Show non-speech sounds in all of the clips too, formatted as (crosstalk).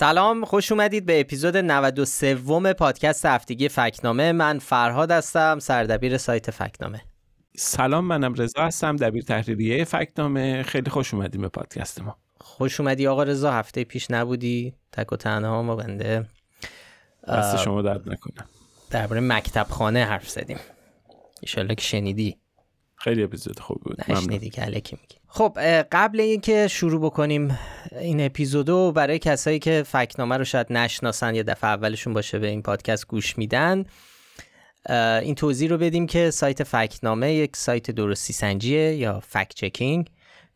سلام خوش اومدید به اپیزود 93 پادکست هفتگی فکنامه. من فرهاد هستم سردبیر سایت فکنامه. سلام منم رضا هستم دبیر تحریریه فکنامه. خیلی خوش اومدیم به پادکست ما. خوش اومدی آقا رضا هفته پیش نبودی. تک و تنها ما بنده دست شما درد نکنم درباره مکتب خانه حرف زدیم. ایشالله که شنیدی. خیلی اپیزود خوب بود. نشنیدی که الکی میگی. خب قبل اینکه شروع بکنیم این اپیزودو برای کسایی که فکنامه رو شاید نشناسن یا دفعه اولشون باشه به این پادکست گوش میدن این توضیح رو بدیم که سایت فکنامه یک سایت درستی سنجیه یا فکت چکینگ.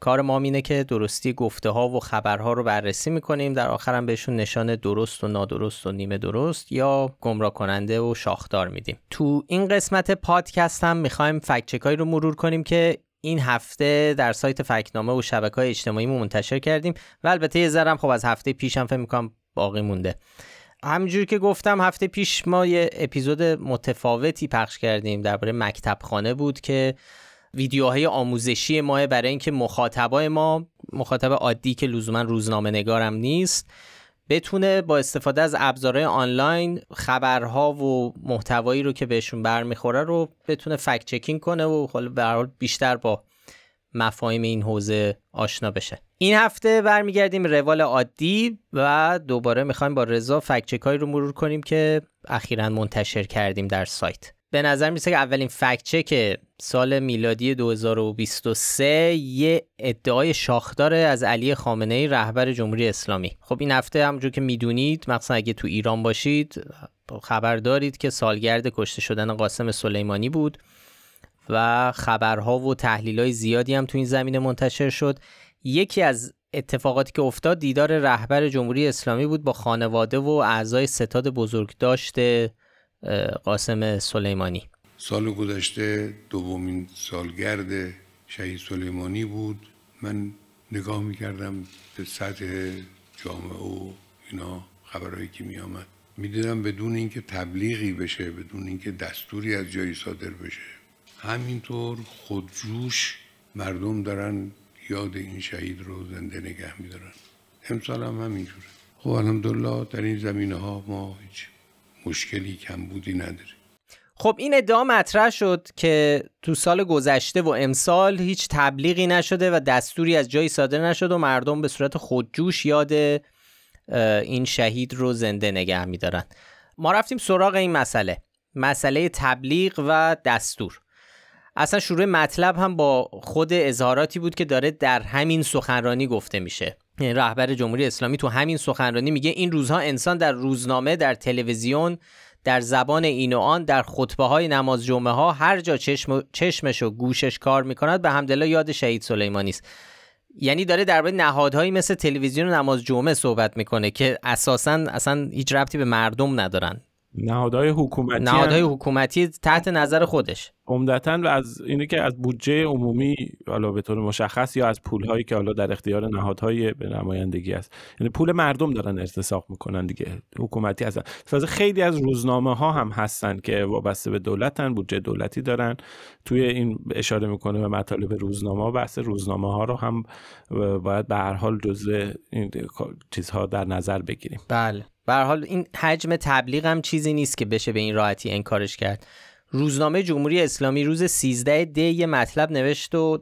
کار ما اینه که درستی گفته ها و خبرها رو بررسی می‌کنیم در آخرم بهشون نشان درست و نادرست و نیمه درست یا گمراه کننده و شاخدار میدیم. تو این قسمت پادکست هم می‌خوایم فکت رو مرور کنیم که این هفته در سایت فکنامه و شبکه های اجتماعی منتشر کردیم و البته یه ذرم خب از هفته پیشم فکر می‌کنم باقی مونده. همینجوری که گفتم هفته پیش ما یه اپیزود متفاوتی پخش کردیم درباره مکتب خانه بود که ویدیوهای آموزشی ما برای اینکه مخاطبای ما مخاطب عادی که لزوما روزنامه نگارم نیست بتونه با استفاده از ابزارهای آنلاین خبرها و محتوایی رو که بهشون برمیخوره رو بتونه فکت چکینگ کنه و حالا بیشتر با مفاهیم این حوزه آشنا بشه. این هفته برمیگردیم روال عادی و دوباره می‌خوایم با رضا فکت چکایی رو مرور کنیم که اخیرا منتشر کردیم در سایت. به نظر میسه که اولین فکت چک سال میلادی 2023 یه ادعای شاخدار از علی خامنه ای رهبر جمهوری اسلامی. خب این هفته همونجور که می‌دونید مثلا اگه تو ایران باشید خبر دارید که سالگرد کشته شدن قاسم سلیمانی بود و خبرها و های زیادی هم تو این زمینه منتشر شد. یکی از اتفاقاتی که افتاد دیدار رهبر جمهوری اسلامی بود با خانواده و اعضای ستاد بزرگ داشته قاسم سلیمانی. سال گذشته دومین سالگرد شهید سلیمانی بود. من نگاه می‌کردم به سطح جامعه و اینا خبرهایی که میآمد. می‌دیدم بدون اینکه تبلیغی بشه بدون اینکه دستوری از جایی صادر بشه. همینطور خودجوش مردم دارن یاد این شهید رو زنده نگه میدارن. امسال هم همینجوره. خب الحمدلله در این زمینه ها ما هیچ مشکلی کم بودی نداریم خب این ادعا مطرح شد که تو سال گذشته و امسال هیچ تبلیغی نشده و دستوری از جایی صادر نشد و مردم به صورت خودجوش یاد این شهید رو زنده نگه میدارن. ما رفتیم سراغ این مسئله مسئله تبلیغ و دستور. اصلا شروع مطلب هم با خود اظهاراتی بود که داره در همین سخنرانی گفته میشه. رهبر جمهوری اسلامی تو همین سخنرانی میگه این روزها انسان در روزنامه در تلویزیون در زبان این و آن در خطبه های نماز جمعه ها هر جا چشم چشمش و گوشش کار می‌کند به همدلله یاد شهید سلیمانی است. یعنی داره درباره نهادهایی مثل تلویزیون و نماز جمعه صحبت می‌کنه که اساسا اصلا هیچ ربطی به مردم ندارن. نهادهای حکومتی نهادهای حکومتی تحت نظر خودش. عمدتا و از اینه که از بودجه عمومی حالا به طور مشخص یا از پولهایی که حالا در اختیار نهادهای به نمایندگی است. یعنی پول مردم دارن ارتساق می‌کنن دیگه حکومتی هستن. تازه خیلی از روزنامه ها هم هستن که وابسته به دولتن بودجه دولتی دارن. توی این اشاره می‌کنه به مطالب روزنامه بحث روزنامه ها رو هم باید به هر حال جزء این چیزها در نظر بگیریم. بله. به حال این حجم تبلیغ هم چیزی نیست که بشه به این راحتی انکارش کرد. روزنامه جمهوری اسلامی روز 13 دی یه مطلب نوشت و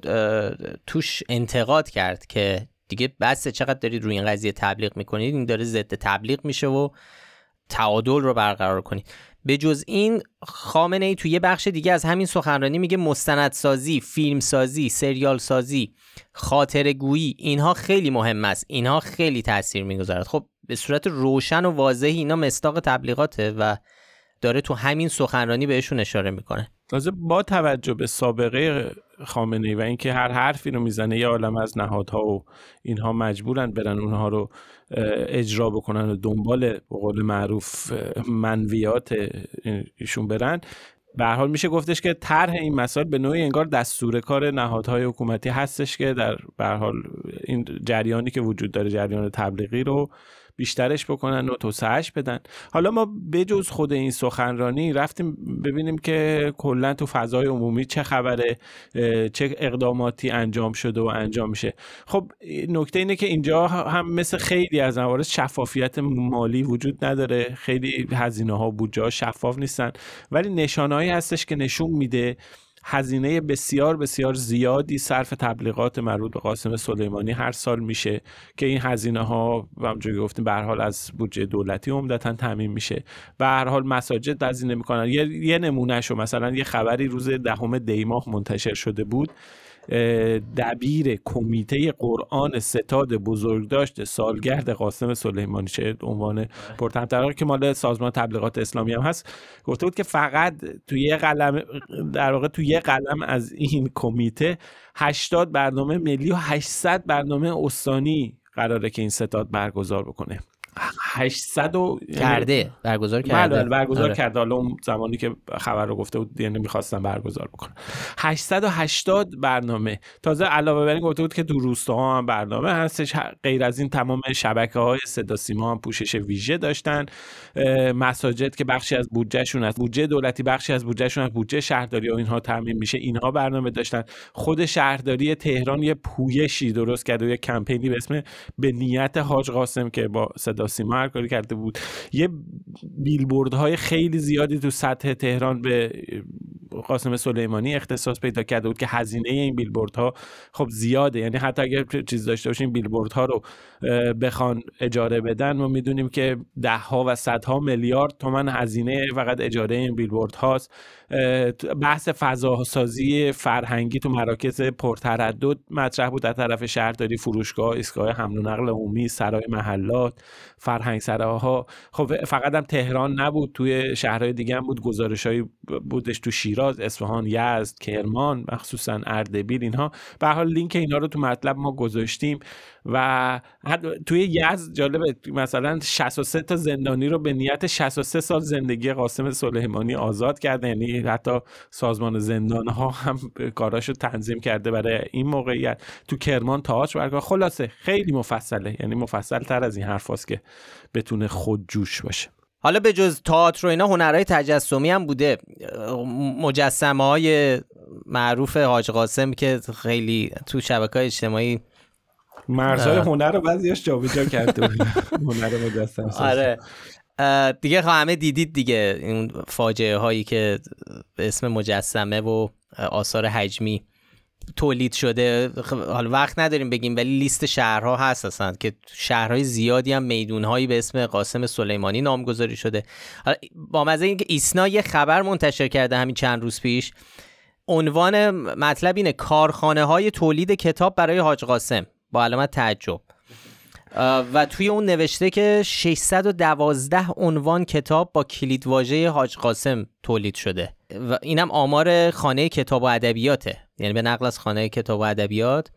توش انتقاد کرد که دیگه بس چقدر دارید روی این قضیه تبلیغ می‌کنید این داره ضد تبلیغ میشه و تعادل رو برقرار کنید. به جز این خامنه ای توی یه بخش دیگه از همین سخنرانی میگه مستندسازی، فیلمسازی، سریال سازی، خاطر گویی اینها خیلی مهم است. اینها خیلی تاثیر می‌گذارد. خب به صورت روشن و واضحی اینا مستاق تبلیغاته و داره تو همین سخنرانی بهشون اشاره می‌کنه تازه با توجه به سابقه خامنه ای و اینکه هر حرفی رو می‌زنه یه عالم از نهادها و اینها مجبورن برن اونها رو اجرا بکنن و دنبال به قول معروف منویات ایشون برن. به حال میشه گفتش که طرح این مسائل به نوعی انگار دستور کار نهادهای حکومتی هستش که در به حال این جریانی که وجود داره جریان تبلیغی رو بیشترش بکنن و توسعهش بدن. حالا ما بجز خود این سخنرانی رفتیم ببینیم که کلا تو فضای عمومی چه خبره چه اقداماتی انجام شده و انجام میشه. خب نکته اینه که اینجا هم مثل خیلی از موارد شفافیت مالی وجود نداره. خیلی هزینه ها بودجه شفاف نیستن. ولی نشانهایی هستش که نشون میده هزینه بسیار بسیار زیادی صرف تبلیغات مربوط به قاسم سلیمانی هر سال میشه که این هزینه ها همونجوری گفتیم به حال از بودجه دولتی عمدتا تامین میشه. به هر حال مساجد هزینه می‌کنن. یه, یه نمونه شو مثلا یه خبری روز دهم دیماه منتشر شده بود. دبیر کمیته قرآن ستاد بزرگداشت سالگرد قاسم سلیمانی چه عنوان پرطرفدار که مال سازمان تبلیغات اسلامی هم هست. گفته بود که فقط توی یه قلم در واقع توی یه قلم از این کمیته 80 برنامه ملی و 800 برنامه استانی قراره که این ستاد برگزار بکنه. 800 و یعنی کرده برگزار بله، کرده. بله برگزار آره. کرده. حالا اون زمانی که خبر رو گفته بود یعنی می‌خواستن برگزار بکنن 880 برنامه. تازه علاوه بر این گفته بود که تو روستاها هم برنامه هستش. غیر از این تمام شبکه های صدا سیما هم پوشش ویژه داشتن. مساجد که بخشی از بودجهشون از بودجه دولتی بخشی از بودجهشون از بودجه شهرداری و اینها تامین میشه. اینها برنامه داشتن. خود شهرداری تهران یه پویشی درست کرده و یه کمپینی به اسم به نیت حاج قاسم که با صدا سیما هر کاری کرده بود. یه های خیلی زیادی تو سطح تهران به قاسم سلیمانی اختصاص پیدا کرده بود که هزینه این ها خب زیاده. یعنی حتی اگر چیز داشته باشیم ها رو بخوان اجاره بدن ما می‌دونیم که ده ها و صدها میلیارد تومن هزینه فقط اجاره این بیلبورد هاست بحث فضاسازی فرهنگی تو مراکز پرتردد مطرح بود در طرف شهرداری فروشگاه ایستگاه حمل و نقل عمومی سرای محلات فرهنگ سراها. خب فقط هم تهران نبود توی شهرهای دیگه هم بود. گزارشهایی بودش تو شیراز اصفهان یزد کرمان مخصوصا اردبیل اینها. به حال لینک اینا رو تو مطلب ما گذاشتیم و توی یزد جالبه مثلا 63 تا زندانی رو به نیت 63 سال زندگی قاسم سلیمانی آزاد کرده. یعنی حتی سازمان زندان ها هم کاراشو تنظیم کرده برای این موقعیت. تو کرمان تاچ برگاه خلاصه خیلی مفصله. یعنی مفصل تر از این حرف که بتونه خود جوش باشه. حالا به جز تئاتر و اینا هنرهای تجسمی هم بوده. مجسمه های معروف حاج قاسم که خیلی تو شبکه اجتماعی مرزهای هنر رو بعضیش جابجا کرده (laughs) هنر مجسم آره. دیگه همه دیدید دیگه این فاجعه هایی که به اسم مجسمه و آثار حجمی تولید شده. حالا وقت نداریم بگیم ولی لیست شهرها هست اصلا که شهرهای زیادی هم میدونهایی به اسم قاسم سلیمانی نامگذاری شده. با مزه اینکه ایسنا یه خبر منتشر کرده همین چند روز پیش. عنوان مطلب اینه کارخانه های تولید کتاب برای حاج قاسم. با علامت تعجب. و توی اون نوشته که 612 عنوان کتاب با کلیدواژه حاج قاسم تولید شده. و اینم آمار خانه کتاب و ادبیاته. یعنی به نقل از خانه کتاب و ادبیات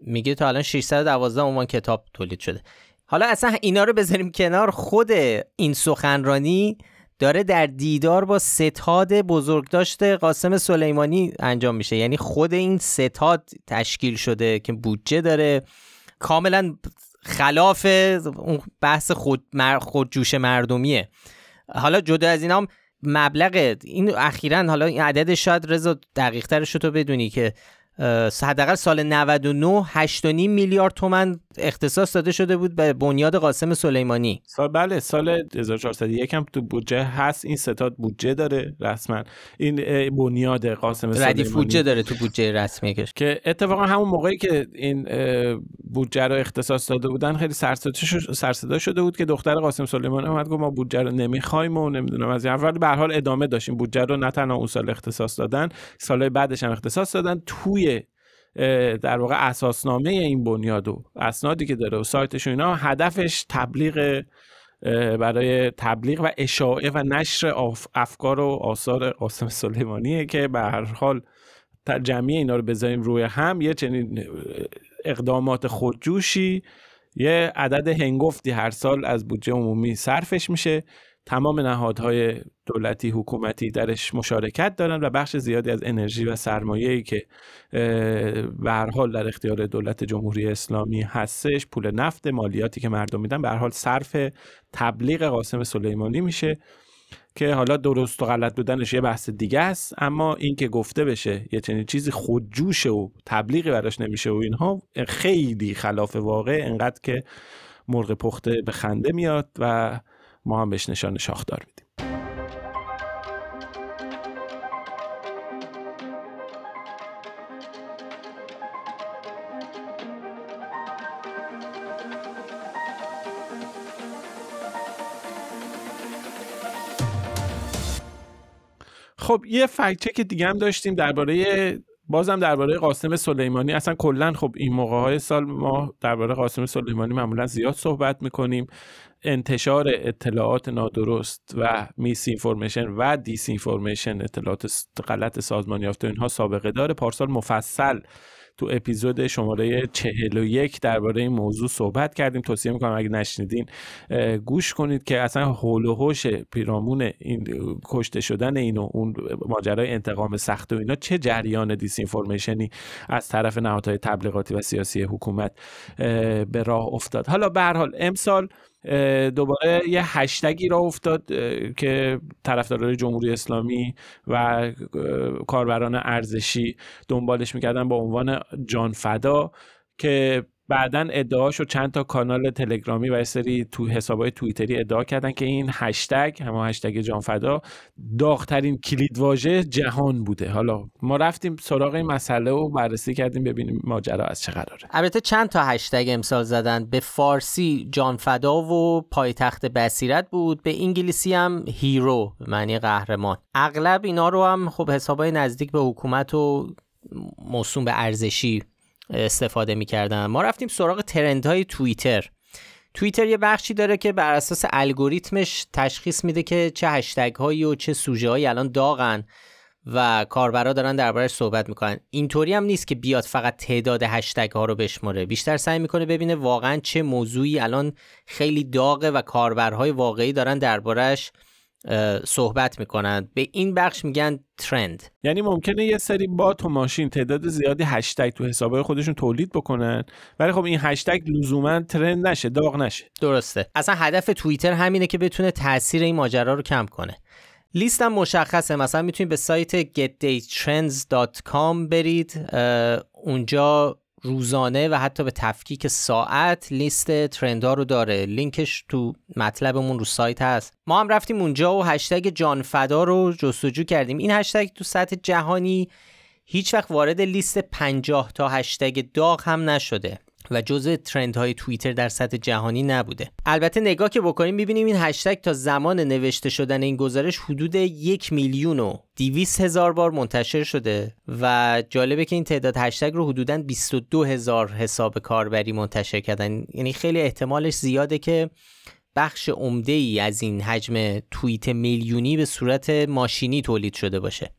میگه تا الان 612 عنوان کتاب تولید شده. حالا اصلا اینا رو بذاریم کنار. خود این سخنرانی داره در دیدار با ستاد بزرگداشت قاسم سلیمانی انجام میشه. یعنی خود این ستاد تشکیل شده که بودجه داره. کاملا خلاف اون بحث خود مر... خودجوش مردمیه. حالا جدا از اینا هم مبلغ این اخیرا حالا این عدد شاید رضا دقیق ترش تو بدونی که حداقل سال 99 8.5 میلیارد تومن اختصاص داده شده بود به بنیاد قاسم سلیمانی. سال بله سال 1401 هم تو بودجه هست. این ستاد بودجه داره رسما. این بنیاد قاسم سلیمانی. ردیف بودجه داره تو بودجه رسمی کش که اتفاقا همون موقعی که این بودجه رو اختصاص داده بودن خیلی سرصدا شده بود که دختر قاسم سلیمانی اومد گفت ما بودجه رو نمی‌خوایم و نمی‌دونم از این به هر حال ادامه داشتیم بودجه رو نه تنها اون سال اختصاص دادن سالهای بعدش هم اختصاص دادن. توی در واقع اساسنامه این بنیاد و اسنادی که داره و سایتش و اینا هدفش تبلیغ برای تبلیغ و اشاعه و نشر افکار و آثار قاسم سلیمانیه که به هر حال جمعی اینا رو بذاریم روی هم یه چنین اقدامات خودجوشی یه عدد هنگفتی هر سال از بودجه عمومی صرفش میشه. تمام نهادهای دولتی حکومتی درش مشارکت دارن و بخش زیادی از انرژی و سرمایه‌ای که به هر حال در اختیار دولت جمهوری اسلامی هستش پول نفت مالیاتی که مردم میدن به هر حال صرف تبلیغ قاسم سلیمانی میشه که حالا درست و غلط بودنش یه بحث دیگه است. اما این که گفته بشه یه چنین چیزی خودجوشه و تبلیغی براش نمیشه و اینها خیلی خلاف واقع انقدر که مرغ پخته به خنده میاد و ما هم بهش نشان شاخدار میدیم. خب یه فکت که دیگه هم داشتیم درباره بازم درباره قاسم سلیمانی اصلا کلا خب این موقع های سال ما درباره قاسم سلیمانی معمولا زیاد صحبت می‌کنیم. انتشار اطلاعات نادرست و misinformation و disinformation اطلاعات غلط سازمانی یافته اینها سابقه داره. پارسال مفصل تو اپیزود شماره 41 درباره این موضوع صحبت کردیم. توصیه می‌کنم اگه نشنیدین گوش کنید که اصلا حول و حوش پیرامون این کشته شدن این و اون ماجرای انتقام سخت و اینا چه جریان disinformation ی از طرف نهادهای تبلیغاتی و سیاسی حکومت به راه افتاد. حالا به هر حال امسال دوباره یه هشتگی را افتاد که طرفدارای جمهوری اسلامی و کاربران ارزشی دنبالش می‌کردن با عنوان جان فدا که بعدا ادعاش و چند تا کانال تلگرامی و سری تو حسابای توییتری ادعا کردن که این هشتگ همه هشتگ جانفدا داغترین کلیدواژه جهان بوده. حالا ما رفتیم سراغ این مسئله و بررسی کردیم ببینیم ماجرا از چه قراره. البته چند تا هشتگ امسال زدن. به فارسی جانفدا و پایتخت بصیرت بود. به انگلیسی هم هیرو معنی قهرمان. اغلب اینا رو هم خب حسابای نزدیک به حکومت و موسوم به ارزشی استفاده می‌کردن. ما رفتیم سراغ ترند های توییتر. توییتر یه بخشی داره که بر اساس الگوریتمش تشخیص میده که چه هشتگ هایی و چه سوژه هایی الان داغن و کاربرا دارن دربارش صحبت می‌کنن. اینطوری هم نیست که بیاد فقط تعداد هشتگ ها رو بشمره بیشتر سعی می‌کنه ببینه واقعا چه موضوعی الان خیلی داغه و کاربرهای واقعی دارن دربارش صحبت می‌کنند. به این بخش میگن ترند یعنی ممکنه یه سری بات و ماشین تعداد زیادی هشتگ تو حسابهای خودشون تولید بکنن ولی خب این هشتگ لزوما ترند نشه داغ نشه. درسته. اصلا هدف توییتر همینه که بتونه تاثیر این ماجرا رو کم کنه. لیست هم مشخصه. مثلا می‌تونید به سایت getdaytrends.com برید اونجا روزانه و حتی به تفکیک ساعت لیست ترندها رو داره. لینکش تو مطلبمون رو سایت هست. ما هم رفتیم اونجا و هشتگ جانفدا رو جستجو کردیم. این هشتگ تو سطح جهانی هیچ وقت وارد لیست 50 تا هشتگ داغ هم نشده. و جزء ترند های توییتر در سطح جهانی نبوده. البته نگاه که بکنیم می‌بینیم این هشتگ تا زمان نوشته شدن این گزارش حدود یک میلیون و دیویس هزار بار منتشر شده و جالبه که این تعداد هشتگ رو حدودا 22 هزار حساب کاربری منتشر کردن. یعنی خیلی احتمالش زیاده که بخش عمده ای از این حجم توییت میلیونی به صورت ماشینی تولید شده باشه.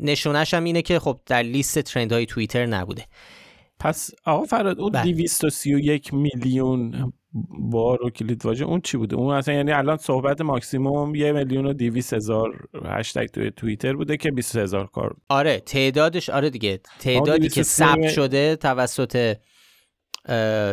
نشونش هم اینه که خب در لیست ترند های توییتر نبوده. پس آقا فراد اون بله. 231 میلیون بار و کلید واژه اون چی بوده؟ اون اصلا یعنی الان صحبت ماکسیموم یه میلیون و 200 هزار هشتگ توی توییتر بوده که 20 هزار کار آره تعدادش آره دیگه. تعدادی که ثبت شده توسط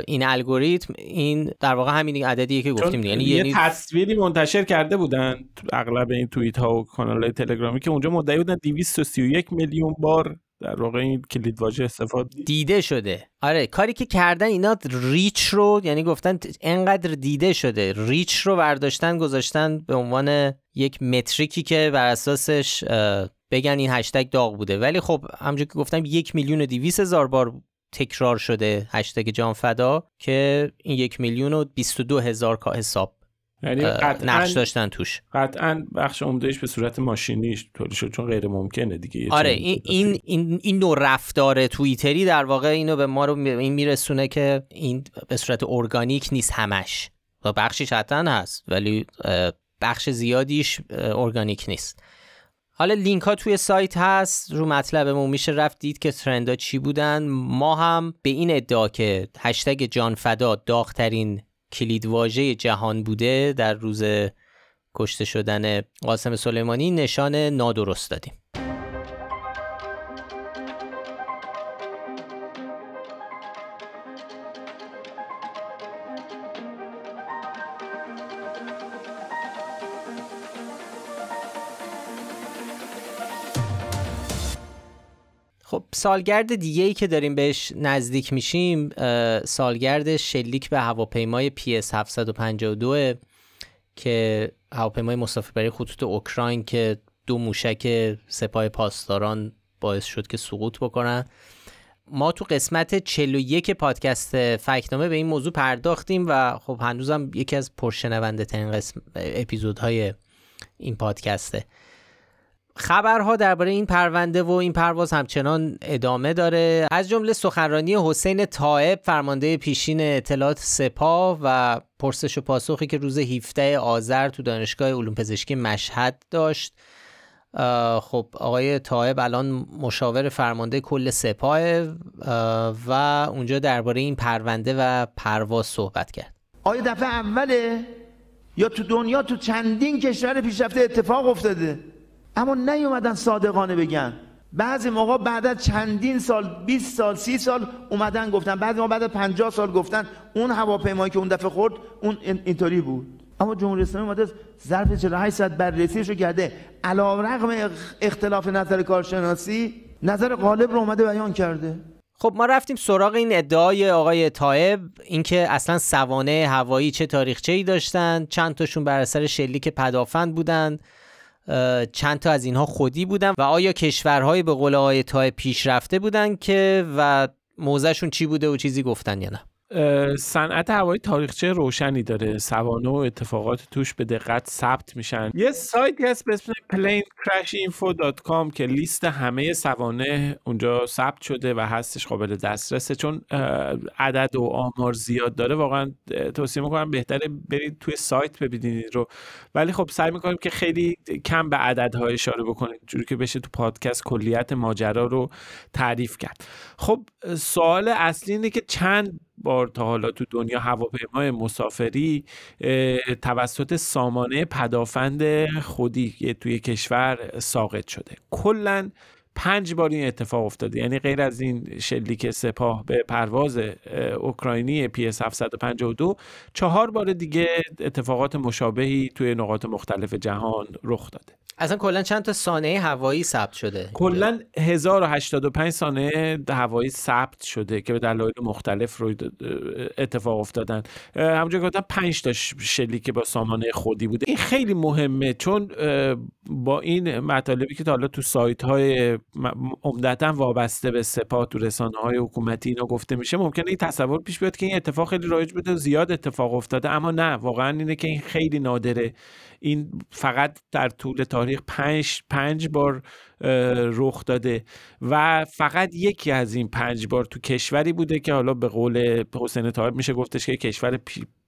این الگوریتم این در واقع همین عددیه که گفتیم یعنی یه یعنی تصویری منتشر کرده بودن اغلب این توییت ها و کانال های تلگرامی که اونجا مدعی بودن 231 میلیون بار در واقع این کلید واژه استفاده دیده شده. آره کاری که کردن اینا ریچ رو یعنی گفتن انقدر دیده شده. ریچ رو برداشتن گذاشتن به عنوان یک متریکی که بر اساسش بگن این هشتگ داغ بوده. ولی خب همونجور که گفتم یک میلیون و دیویس هزار بار تکرار شده هشتگ جان فدا که این یک میلیون و بیست و دو هزار حساب یعنی نقش داشتن توش. قطعا بخش عمدهش به صورت ماشینیش طوری شد چون غیر ممکنه دیگه. آره این این این, این نوع رفتار توییتری در واقع اینو به ما رو این میرسونه که این به صورت ارگانیک نیست همش. و بخشش حتما هست ولی بخش زیادیش ارگانیک نیست. حالا لینک ها توی سایت هست رو مطلبمون میشه رفت دید که ترندا چی بودن. ما هم به این ادعا که هشتگ جان فدا داغترین کلید واژه جهان بوده در روز کشته شدن قاسم سلیمانی نشان نادرست دادیم. سالگرد دیگه ای که داریم بهش نزدیک میشیم سالگرد شلیک به هواپیمای PS 752 که هواپیمای مسافربری خطوط اوکراین که دو موشک سپاه پاسداران باعث شد که سقوط بکنن. ما تو قسمت 41 پادکست فکنامه به این موضوع پرداختیم و خب هنوزم یکی از پرشنونده ترین قسم اپیزودهای این پادکسته. خبرها درباره این پرونده و این پرواز همچنان ادامه داره. از جمله سخنرانی حسین طائب فرمانده پیشین اطلاعات سپاه و پرسش و پاسخی که روز 17 آذر تو دانشگاه علوم پزشکی مشهد داشت. خب آقای طائب الان مشاور فرمانده کل سپاه و اونجا درباره این پرونده و پرواز صحبت کرد. آیا دفعه اوله یا تو دنیا تو چندین کشور پیشرفته اتفاق افتاده؟ اما نیومدن صادقانه بگن. بعضی موقع بعد از چندین سال 20 سال 30 سال اومدن گفتن. بعضی موقع بعد از 50 سال گفتن اون هواپیمایی که اون دفعه خورد اون اینطوری بود. اما جمهوری اسلامی اومده ظرف 48 ساعت بررسیشو کرده. علیرغم اختلاف نظر کارشناسی نظر غالب رو اومده بیان کرده. خب ما رفتیم سراغ این ادعای آقای طایب اینکه اصلا سوانه هوایی چه تاریخچه ای داشتن چند تاشون بر اثر شلیک پدافند بودند چند تا از اینها خودی بودن و آیا کشورهای به قول آقای تای پیشرفته بودن که و موزهشون چی بوده و چیزی گفتن یا نه؟ صنعت هوایی تاریخچه روشنی داره. سوانه و اتفاقات توش به دقت ثبت میشن. یه سایتی هست به اسم planecrashinfo.com که لیست همه سوانه اونجا ثبت شده و هستش قابل دسترسه چون عدد و آمار زیاد داره. واقعا توصیه می‌کنم بهتره برید توی سایت ببینید رو. ولی خب سعی می‌کنیم که خیلی کم به عددها اشاره بکنید جوری که بشه تو پادکست کلیت ماجرا رو تعریف کرد. خب سوال اصلی اینه که چند بار تا حالا تو دنیا هواپیمای مسافری توسط سامانه پدافند خودی توی کشور ساقط شده. کلا پنج بار این اتفاق افتاده. یعنی غیر از این شلیک سپاه به پرواز اوکراینی پی 752 چهار بار دیگه اتفاقات مشابهی توی نقاط مختلف جهان رخ داده. اصلا کلا چند تا سانحه هوایی ثبت شده؟ کلا 1085 سانحه هوایی ثبت شده که به دلایل مختلف روی اتفاق افتادن. همونجا گفتم 5 تا شلیک با سامانه خودی بوده. این خیلی مهمه چون با این مطالبی که تا حالا تو سایت های عمدتا وابسته به سپاه تو رسانه های حکومتی اینا گفته میشه ممکنه این تصور پیش بیاد که این اتفاق خیلی رایج بوده زیاد اتفاق افتاده. اما نه واقعا اینه که این خیلی نادره. این فقط در طول تاریخ پنج, پنج بار رخ داده و فقط یکی از این پنج بار تو کشوری بوده که حالا به قول حسین طاهر میشه گفتش که کشور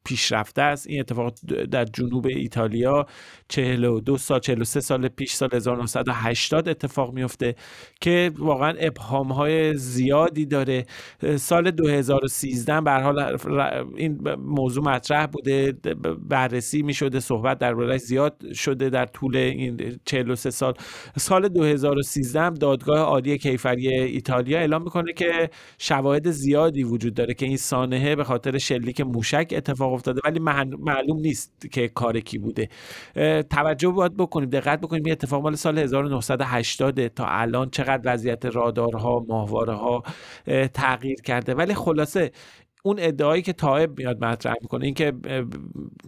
پیشرفته است. این اتفاق در جنوب ایتالیا 42 سال 43 سال پیش سال 1980 اتفاق میفته که واقعا ابهام های زیادی داره. سال 2013 به حال این موضوع مطرح بوده. بررسی می شده صحبت در زیاد شده در طول این 43 سال. سال 2013 دادگاه عالی کیفری ایتالیا اعلام می‌کنه که شواهد زیادی وجود داره که این سانحه به خاطر شلیک موشک اتفاق افتاده ولی معلوم نیست که کار کی بوده. توجه باید بکنیم دقت بکنیم این اتفاق مال سال 1980 تا الان چقدر وضعیت رادارها ماهواره ها تغییر کرده. ولی خلاصه اون ادعایی که طایب میاد مطرح می‌کنه اینکه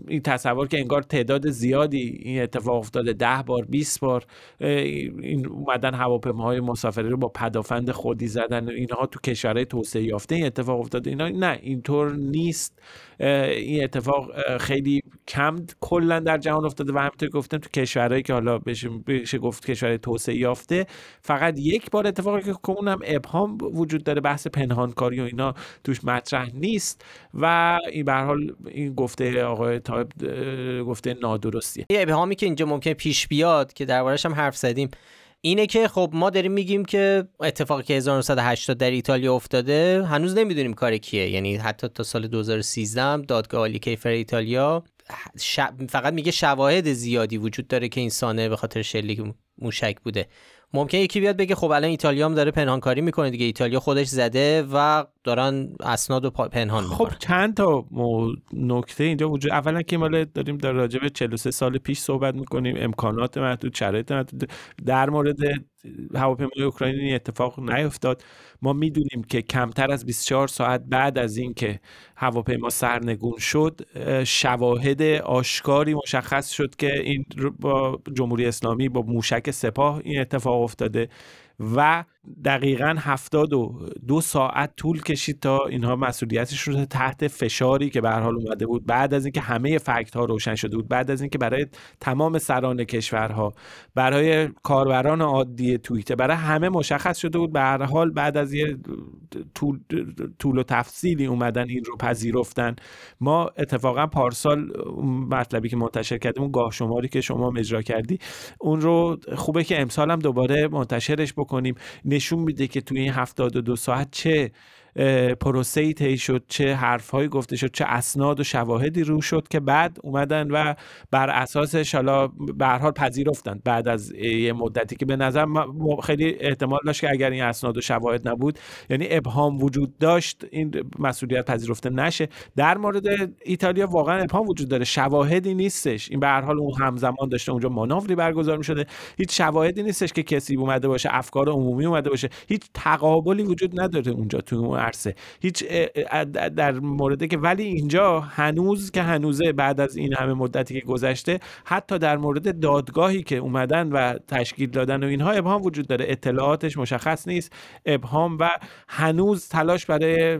این تصور که انگار تعداد زیادی این اتفاق افتاده ده بار 20 بار این اومدن هواپیماهای مسافری رو با پدافند خودی زدن اینها تو کشورهای توسعه یافته این اتفاق افتاده. اینا نه اینطور نیست. این اتفاق خیلی کم کلا در جهان افتاده و همینطور گفتم تو کشورهایی که حالا بشه گفت کشور توسعه یافته فقط یک بار اتفاقی که اونم ابهام وجود داره بحث پنهانکاری و اینا توش مطرح نیست و این به حال این گفته آقای طایب گفته نادرستیه. یه ابهامی که اینجا ممکن پیش بیاد که دربارش هم حرف زدیم. اینه که خب ما داریم میگیم که اتفاقی که 1980 در ایتالیا افتاده هنوز نمی‌دونیم کار کیه. یعنی حتی تا سال 2013 دادگاه عالی کیفر ایتالیا فقط میگه شواهد زیادی وجود داره که این سانه به خاطر شلیک موشک بوده. ممکن یکی بیاد بگه خب الان ایتالیا هم داره پنهانکاری می‌کنه دیگه. ایتالیا خودش زده و دارن اسناد و پنهان خب چند تا نکته اینجا وجود اولا که مال داریم در راجع به 43 سال پیش صحبت می‌کنیم. امکانات محدود شرایط محدود. در مورد هواپیمای اوکراینی این اتفاق نیفتاد. ما می‌دونیم که کمتر از 24 ساعت بعد از اینکه هواپیما سرنگون شد شواهد آشکاری مشخص شد که این با جمهوری اسلامی با موشک سپاه این اتفاق افتاده و دقیقا هفتاد و دو ساعت طول کشید تا اینها مسئولیتش رو تحت فشاری که به حال اومده بود بعد از اینکه همه فکت ها روشن شده بود بعد از اینکه برای تمام سران کشورها برای کاربران عادی توییتر برای همه مشخص شده بود به هر حال بعد از یه طول, طول و تفصیلی اومدن این رو پذیرفتن. ما اتفاقا پارسال مطلبی که منتشر کردیم اون گاه شماری که شما اجرا کردی اون رو خوبه که امسال هم دوباره منتشرش بکنیم. نشون میده که توی این 72 ساعت چه پروسه طی شد چه حرفهایی گفته شد چه اسناد و شواهدی رو شد که بعد اومدن و بر اساسش حالا به حال پذیرفتن بعد از یه مدتی که به نظر خیلی احتمال داشت که اگر این اسناد و شواهد نبود یعنی ابهام وجود داشت این مسئولیت پذیرفته نشه. در مورد ایتالیا واقعا ابهام وجود داره شواهدی نیستش. این به هر حال اون همزمان داشته اونجا مانوری برگزار می شده هیچ شواهدی نیستش که کسی اومده باشه افکار عمومی اومده باشه. هیچ تقابلی وجود نداره اونجا تو عرصه هیچ در مورد که ولی اینجا هنوز که هنوزه بعد از این همه مدتی که گذشته حتی در مورد دادگاهی که اومدن و تشکیل دادن و اینها ابهام وجود داره. اطلاعاتش مشخص نیست. ابهام و هنوز تلاش برای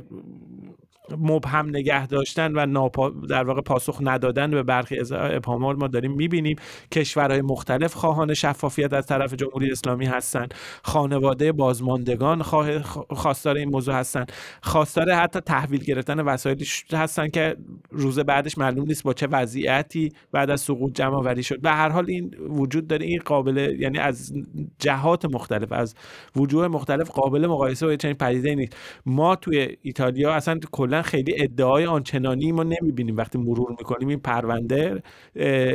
مبهم نگه داشتن و ناپا در واقع پاسخ ندادن به برخی ابهامات ما داریم می‌بینیم. کشورهای مختلف خواهان شفافیت از طرف جمهوری اسلامی هستند خانواده بازماندگان خواه خواستار این موضوع هستند خواستار حتی تحویل گرفتن وسایلی هستن که روز بعدش معلوم نیست با چه وضعیتی بعد از سقوط جمع آوری شد. به هر حال این وجود داره. این قابل یعنی از جهات مختلف از وجوه مختلف قابل مقایسه با چنین پدیده نیست. ما توی ایتالیا اصلا کلا خیلی ادعای آنچنانی ما نمی‌بینیم. وقتی مرور می‌کنیم این پرونده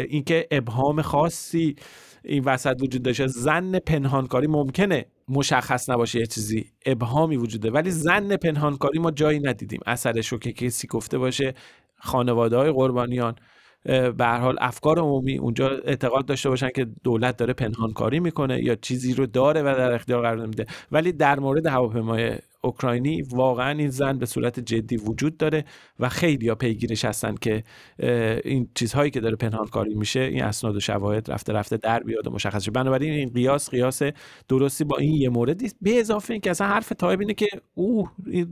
اینکه ابهام خاصی این وسط وجود داشته زن پنهانکاری ممکنه مشخص نباشه یه چیزی ابهامی وجوده ولی زن پنهانکاری ما جایی ندیدیم. اثرش رو که کسی گفته باشه خانواده های قربانیان به حال افکار عمومی اونجا اعتقاد داشته باشن که دولت داره پنهانکاری می‌کنه یا چیزی رو داره و در اختیار قرار نمیده. ولی در مورد هواپیمای اوکراینی واقعا این زن به صورت جدی وجود داره و خیلی ها پیگیرش هستن که این چیزهایی که داره پنهانکاری میشه این اسناد و شواهد رفته رفته در بیاد و مشخص شه. بنابراین این قیاس قیاس درستی با این یه مورد نیست به اضافه اینکه اصلا حرف تایب اینه که او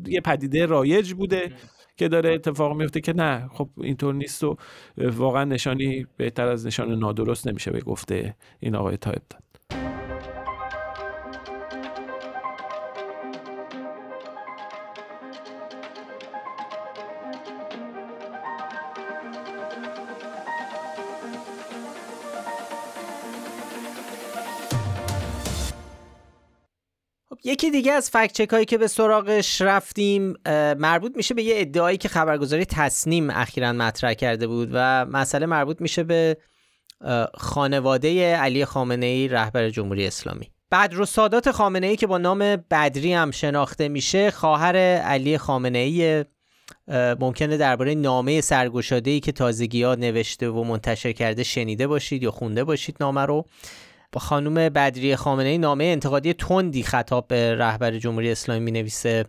یه پدیده رایج بوده که داره اتفاق میفته که نه. خب اینطور نیست و واقعا نشانی بهتر از نشان نادرست نمیشه به گفته این آقای تایب داد. یکی دیگه از فکت هایی که به سراغش رفتیم مربوط میشه به یه ادعایی که خبرگزاری تصنیم اخیرا مطرح کرده بود و مسئله مربوط میشه به خانواده علی خامنه ای رهبر جمهوری اسلامی. بدر سادات خامنه ای که با نام بدری هم شناخته میشه خواهر علی خامنه ای ممکنه درباره نامه سرگشاده ای که تازگی ها نوشته و منتشر کرده شنیده باشید یا خونده باشید نامه رو. خانم بدری خامنه نامه انتقادی تندی خطاب به رهبر جمهوری اسلامی می نویسه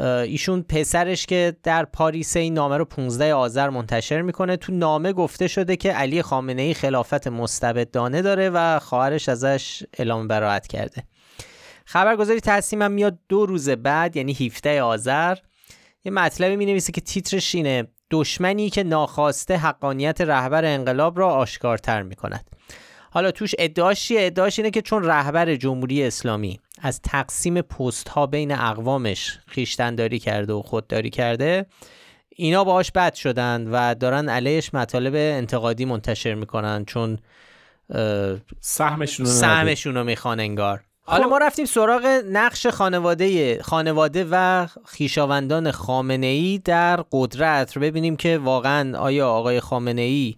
ایشون پسرش که در پاریس این نامه رو 15 آذر منتشر می‌کنه تو نامه گفته شده که علی خامنه ای خلافت مستبدانه داره و خواهرش ازش اعلام براعت کرده. خبرگزاری هم میاد دو روز بعد یعنی 17 آذر. یه مطلبی می نویسه که تیترش اینه دشمنی که ناخواسته حقانیت رهبر انقلاب را آشکارتر می کند حالا توش ادعاش چیه؟ ادعاش اینه که چون رهبر جمهوری اسلامی از تقسیم پست ها بین اقوامش خیشتنداری کرده و خودداری کرده اینا باهاش بد شدن و دارن علیهش مطالب انتقادی منتشر می‌کنن چون سهمشون سهمشون رو می‌خوان انگار. حالا ما رفتیم سراغ نقش خانواده خانواده و خیشاوندان خامنه ای در قدرت رو ببینیم که واقعا آیا آقای خامنه ای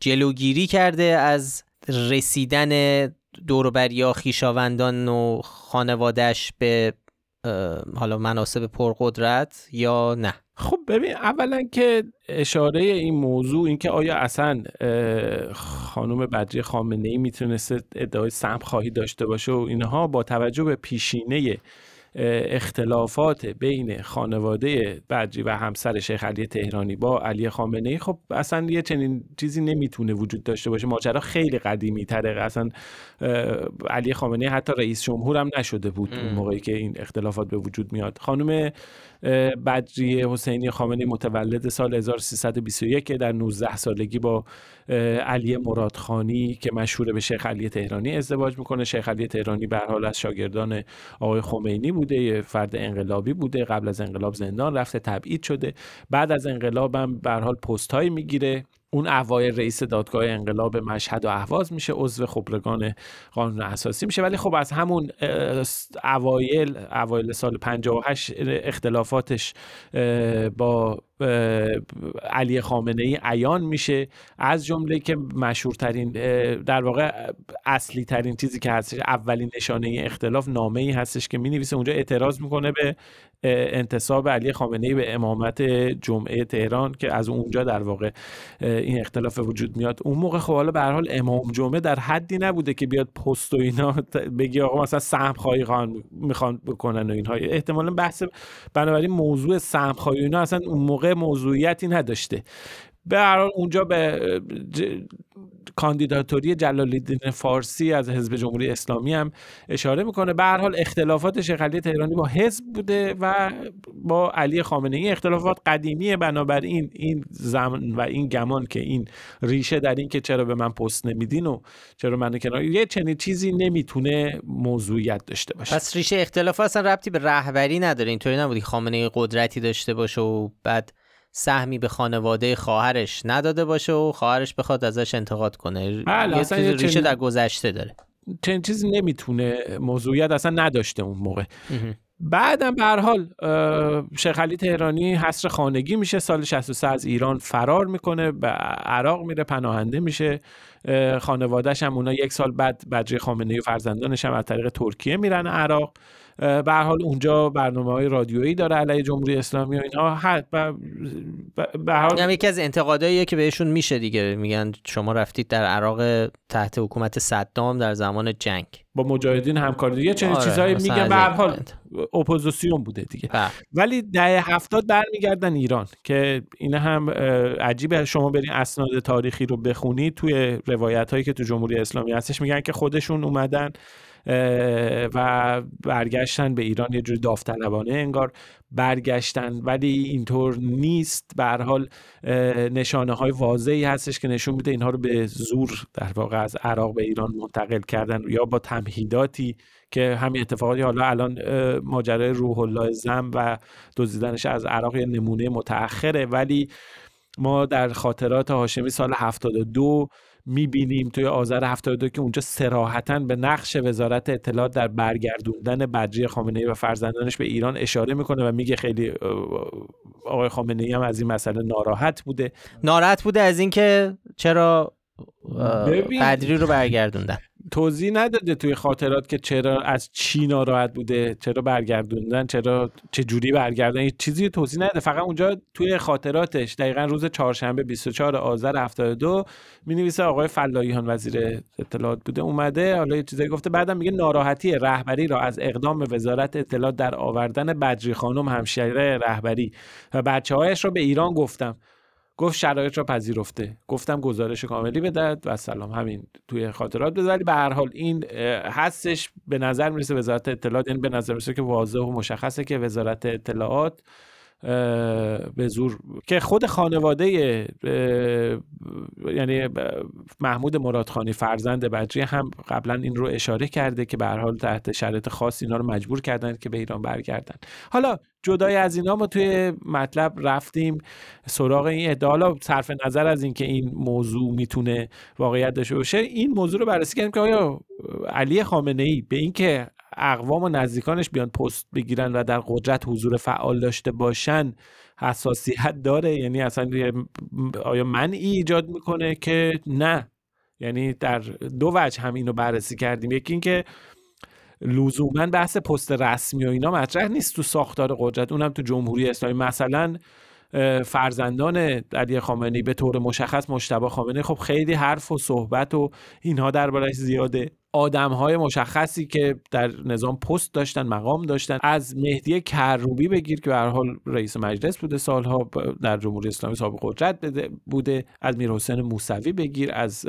جلوگیری کرده از رسیدن دوربریا خیشاوندان و خانوادهش به حالا مناسب پرقدرت یا نه؟ خب ببین اولا که اشاره این موضوع اینکه آیا اصلا خانم بدری خامنه ای می‌تونسته ادعای سم خواهی داشته باشه و اینها با توجه به پیشینه اختلافات بین خانواده بدری و همسر شیخ علی تهرانی با علی خامنه ای خب اصلا یه چنین چیزی نمی‌تونه وجود داشته باشه. ماجرا خیلی قدیمی تره. اصلا علی خامنه ای حتی رئیس جمهور هم نشده بود اون موقعی که این اختلافات به وجود میاد. خانم بدری حسینی خامنه متولد سال 1321 که در 19 سالگی با علی مرادخانی که مشهور به شیخ علی تهرانی ازدواج می‌کنه. شیخ علی تهرانی به حال از شاگردان آقای خمینی بوده فرد انقلابی بوده. قبل از انقلاب زندان رفته تبعید شده. بعد از انقلاب هم به حال پست می‌گیره. اون اوایل رئیس دادگاه انقلاب مشهد و اهواز میشه عضو خبرگان قانون اساسی میشه. ولی خب از همون اوایل اوایل سال 58 اختلافاتش با علی خامنه ای عیان میشه. از جمله که مشهورترین در واقع اصلی ترین چیزی که هستش اولین نشانه اختلاف نامه ای هستش که می نویسه اونجا اعتراض می‌کنه به انتصاب علی خامنه ای به امامت جمعه تهران که از اونجا در واقع این اختلاف وجود میاد. اون موقع خب حالا به حال امام جمعه در حدی نبوده که بیاد پست و اینا بگی آقا مثلا سهم خواهی می‌خوان بکنن و اینها احتمالا بحث بنابراین موضوع سهم خواهی اینا اصلا اون موقع موضوعیتی نداشته. به هر اونجا به کاندیداتوری جلال الدین فارسی از حزب جمهوری اسلامی هم اشاره می‌کنه. به هر حال اختلافات شیخ علی تهرانی با حزب بوده و با علی خامنه ای اختلافات قدیمیه بنابراین این زمان و این گمان که این ریشه در این که چرا به من پست نمیدین و چرا من کنار یه چنین چیزی نمی‌تونه موضوعیت داشته باشه. پس ریشه اختلاف اصلا ربطی به رهبری نداره. اینطوری نبودی خامنه قدرتی داشته باشه و بعد سهمی به خانواده خواهرش نداده باشه و خواهرش بخواد ازش انتقاد کنه. بله یه چیز ریشه در گذشته داره. چنین چیزی نمی‌تونه موضوعیت اصلا نداشته اون موقع. بعدم به هر حال شیخ علی تهرانی حصر خانگی میشه. سال 63 از ایران فرار می‌کنه به عراق میره پناهنده میشه. خانوادهش هم اونا یک سال بعد بدری خامنه و فرزندانش هم از طریق ترکیه میرن عراق. به حال اونجا برنامه های رادیویی داره علیه جمهوری اسلامی و اینها به حال یکی از انتقاداییه که بهشون میشه دیگه. میگن شما رفتید در عراق تحت حکومت صدام در زمان جنگ. با مجاهدین همکاری. دیگه چنین آره، چیزایی میگن. به هر حال اپوزیسیون بوده دیگه. بله. ولی دهه هفتاد برمیگردن ایران که این هم عجیبه. شما برین اسناد تاریخی رو بخونید توی روایت هایی که تو جمهوری اسلامی هستش میگن که خودشون اومدن و برگشتن به ایران یه جوری داوطلبانه انگار برگشتن. ولی اینطور نیست. به حال نشانه های واضحی هستش که نشون میده اینها رو به زور در واقع از عراق به ایران منتقل کردن یا با تمهیداتی که همین اتفاقاتی حالا الان ماجرای روح الله زم و دزدیدنش از عراق یه نمونه متأخره. ولی ما در خاطرات هاشمی سال 72 می‌بینیم توی آذر 72 که اونجا سراحتا به نقش وزارت اطلاعات در برگردوندن بدری خامنه ای و فرزندانش به ایران اشاره می‌کنه و میگه خیلی آقای خامنه ای هم از این مسئله ناراحت بوده. ناراحت بوده از اینکه چرا بدری رو برگردوندن. توضیح نداده توی خاطرات که چرا از چی ناراحت بوده چرا برگردوندن چرا چه جوری برگردوندن چیزی توضیح نده فقط اونجا توی خاطراتش دقیقا روز چهارشنبه 24 آذر 72 می نویسه آقای فلاحیان وزیر اطلاعات بوده. اومده حالا یه چیزایی گفته بعدم میگه ناراحتی رهبری را از اقدام وزارت اطلاعات در آوردن بدری خانم همشیره رهبری. و بچه هایش را به ایران گفتم. گفت شرایط را پذیرفته. گفتم گزارش کاملی بدهد و سلام. همین توی خاطرات بذاری. به هر حال این هستش به نظر می‌رسه وزارت اطلاعات یعنی به نظر می‌رسه که واضح و مشخصه که وزارت اطلاعات به زور که خود خانواده یعنی محمود مرادخانی فرزند بدری هم قبلا این رو اشاره کرده که به حال تحت شرایط خاص اینا رو مجبور کردن که به ایران برگردن. حالا جدای از اینا ما توی مطلب رفتیم سراغ این ادعا. حالا صرف نظر از اینکه این موضوع می‌تونه واقعیت داشته باشه این موضوع رو بررسی کردیم که آیا علی خامنه ای به اینکه اقوام و نزدیکانش بیان پست بگیرن و در قدرت حضور فعال داشته باشن حساسیت داره. یعنی اصلا آیا منعی ایجاد می‌کنه که نه؟ یعنی در دو وجه هم اینو بررسی کردیم. یکی اینکه لزوما بحث پست رسمی و اینا مطرح نیست تو ساختار قدرت. اونم تو جمهوری اسلامی. مثلا فرزندان علی خامنه‌ای به طور مشخص مشتبه خامنه‌ای خب خیلی حرف و صحبت و اینها دربارش زیاده. آدم های مشخصی که در نظام پست داشتن مقام داشتن. از مهدی کروبی بگیر که به حال رئیس مجلس بوده سالها در جمهوری اسلامی صاحب قدرت بوده. از میر حسین موسوی بگیر از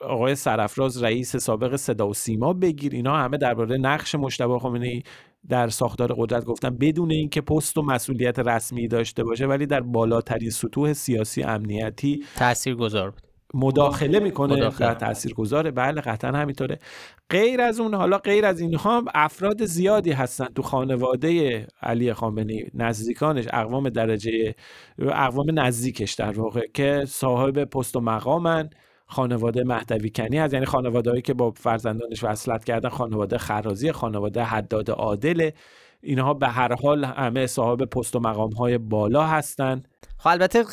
آقای سرفراز رئیس سابق صدا و سیما بگیر. اینا همه درباره نقش مشتبه خامنه در ساختار قدرت گفتن بدون اینکه پست و مسئولیت رسمی داشته باشه ولی در بالاترین سطوح سیاسی امنیتی تاثیرگذار بود. مداخله می‌کنه و تأثیر گذاره بله قطعا همینطوره. غیر از اون حالا غیر از اینها افراد زیادی هستن تو خانواده علی خامنه‌ای. نزدیکانش اقوام درجه اقوام نزدیکش در واقع که صاحب پست و مقامن. خانواده مهدوی کنی هست. یعنی خانواده که با فرزندانش وصلت کردن خانواده خرازی خانواده حداد عادل اینها به هر حال همه صاحب پست و مقام های بالا هستند. خب البته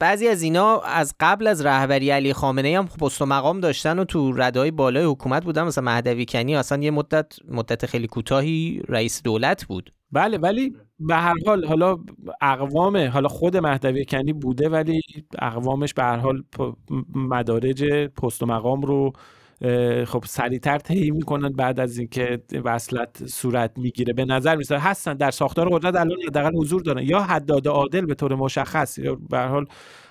بعضی از اینا از قبل از رهبری علی خامنه ای هم پست و مقام داشتن و تو ردای بالای حکومت بودن. مثلا مهدوی کنی اصلا یه مدت مدت خیلی کوتاهی رئیس دولت بود. بله ولی به هر حال حالا اقوام حالا خود مهدوی کنی بوده ولی اقوامش به هر حال مدارج پست و مقام رو خب سریعتر طی می‌کنن بعد از اینکه وصلت صورت می‌گیره. به نظر میسه هستن در ساختار قدرت الان حداقل حضور دارن. یا حداد عادل به طور مشخص یا به حال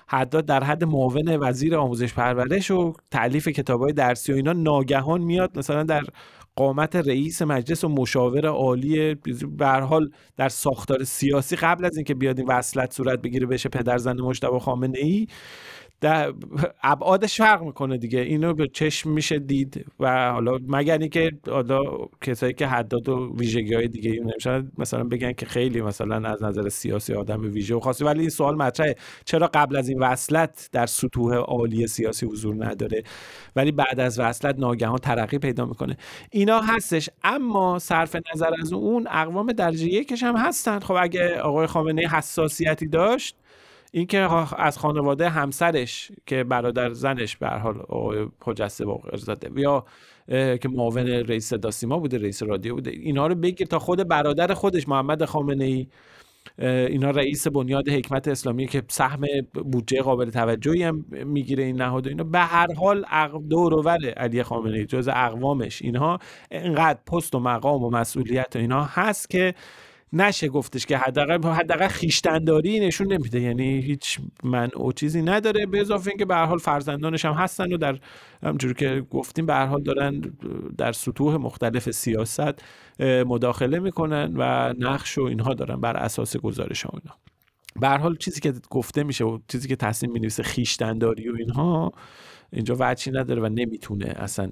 حداد در حد معاون وزیر آموزش پرورش و تعلیف کتابای درسی و اینا ناگهان میاد مثلا در قامت رئیس مجلس و مشاور عالی به حال در ساختار سیاسی قبل از اینکه بیاد این وصلت صورت بگیره بشه پدرزن مجتبی خامنه ای در ابعادش فرق می‌کنه دیگه. اینو به چشم میشه دید و حالا مگر اینکه حالا کسایی که حداد و ویژگی های دیگه نمیشن مثلا بگن که خیلی مثلا از نظر سیاسی آدم ویژه و خاصی ولی این سوال مطرحه. چرا قبل از این وصلت در سطوح عالی سیاسی حضور نداره؟ ولی بعد از وصلت ناگهان ترقی پیدا می‌کنه. اینا هستش اما صرف نظر از اون اقوام درجه یکش هم هستن. خب اگه آقای خامنه حساسیتی داشت اینکه از خانواده همسرش که برادر زنش به حال خجسته واقع زاده یا که معاون رئیس صدا سیما بوده رئیس رادیو بوده اینا رو بگیر تا خود برادر خودش محمد خامنه ای اینا رئیس بنیاد حکمت اسلامی که سهم بودجه قابل توجهی هم می‌گیره این نهاد اینا. به هر حال دور و علی خامنه ای جز اقوامش اینها انقدر پست و مقام و مسئولیت و اینا هست که نشه گفتش که حداقل حداقل خیشتنداری نشون نمیده. یعنی هیچ من او چیزی نداره به اضافه اینکه به هر حال فرزندانش هم هستن و در همجوری که گفتیم به هر حال دارن در سطوح مختلف سیاست مداخله می‌کنن و نقش و اینها دارن بر اساس گزارش ها اینا. به هر حال چیزی که گفته میشه و چیزی که تصمیم می‌نویسه خیشتنداری و اینها اینجا وجهی نداره و نمی‌تونه اصلا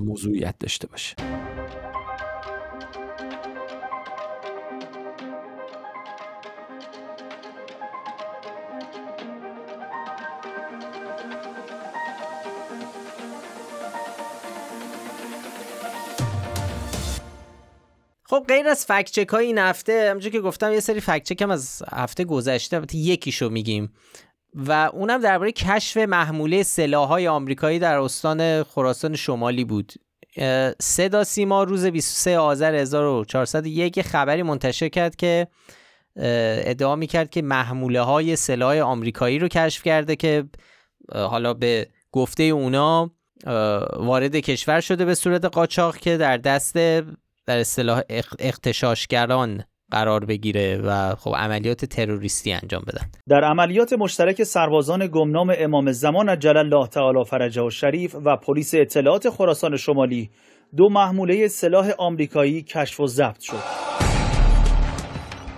موضوعیت داشته باشه. غیر از فکت چک های این هفته همونجور که گفتم یه سری فکت چک هم از هفته گذشته یکیشو میگیم. و اونم درباره کشف محموله سلاحهای آمریکایی در استان خراسان شمالی بود. صدا سیما روز 23 آذر 1401 خبری منتشر کرد که ادعا می‌کرد که محموله های سلاح آمریکایی رو کشف کرده که حالا به گفته اونا وارد کشور شده به صورت قاچاق که در دست در اصطلاح اختشاشگران قرار بگیره و خب عملیات تروریستی انجام بدن. در عملیات مشترک سربازان گمنام امام زمان عجل الله تعالی فرجه و شریف و پلیس اطلاعات خراسان شمالی دو محموله سلاح آمریکایی کشف و ضبط شد.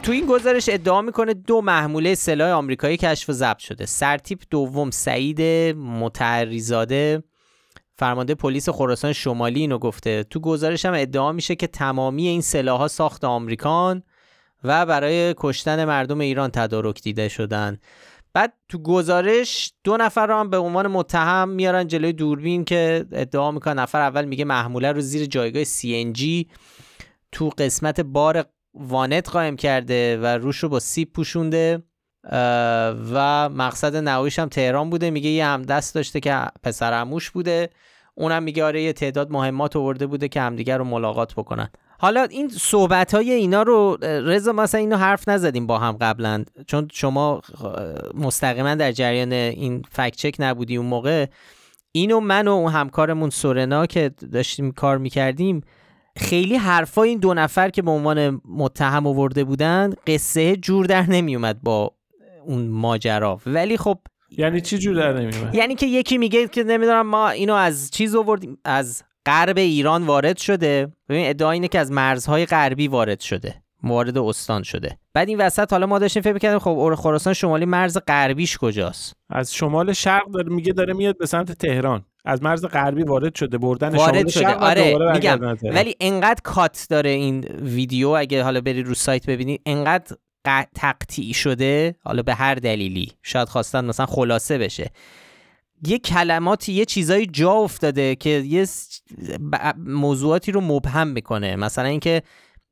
تو این گزارش ادعا می‌کنه دو محموله سلاح آمریکایی کشف و ضبط شده. سرتیپ دوم سعید متعریزاده فرمانده پلیس خراسان شمالی اینو گفته. تو گزارش هم ادعا میشه که تمامی این سلاحها ساخت آمریکان و برای کشتن مردم ایران تدارک دیده شدن. بعد تو گزارش دو نفر رو هم به عنوان متهم میارن جلوی دوربین که ادعا می‌کنن. نفر اول میگه محموله رو زیر جایگاه CNG تو قسمت بار وانت قایم کرده و روش رو با سیب پوشونده. و مقصد نهاییش هم تهران بوده. میگه یه هم دست داشته که پسر عموش بوده. اونم میگه آره یه تعداد مهمات آورده بوده که همدیگر رو ملاقات بکنن. حالا این صحبت های اینا رو رضا مثلا اینو حرف نزدیم با هم قبلا. چون شما مستقیما در جریان این فکت چک نبودی اون موقع. اینو من و اون همکارمون سورنا که داشتیم کار می‌کردیم خیلی حرفای این دو نفر که به عنوان متهم آورده بودن قصه جور در نمیومد با اون ماجرا. ولی خب یعنی چی جور در نمیومد یعنی که یکی میگه که نمی‌دونم ما اینو از چیز آوردیم از غرب ایران وارد شده. ببین ادعا اینه که از مرزهای غربی وارد شده وارد استان شده. بعد این وسط حالا ما داشتیم فکر کردیم خب اور خراسان شمالی مرز غربیش کجاست؟ از شمال شرق داره میگه داره میاد به سمت تهران. از مرز غربی وارد شده بردن وارد شده. آره میگم. ولی انقدر کات داره این ویدیو اگه حالا بری رو سایت ببینید انقدر تقطیع شده حالا به هر دلیلی شاید خواستن مثلا خلاصه بشه. یه کلماتی یه چیزایی جا افتاده که یه موضوعاتی رو مبهم می‌کنه. مثلا اینکه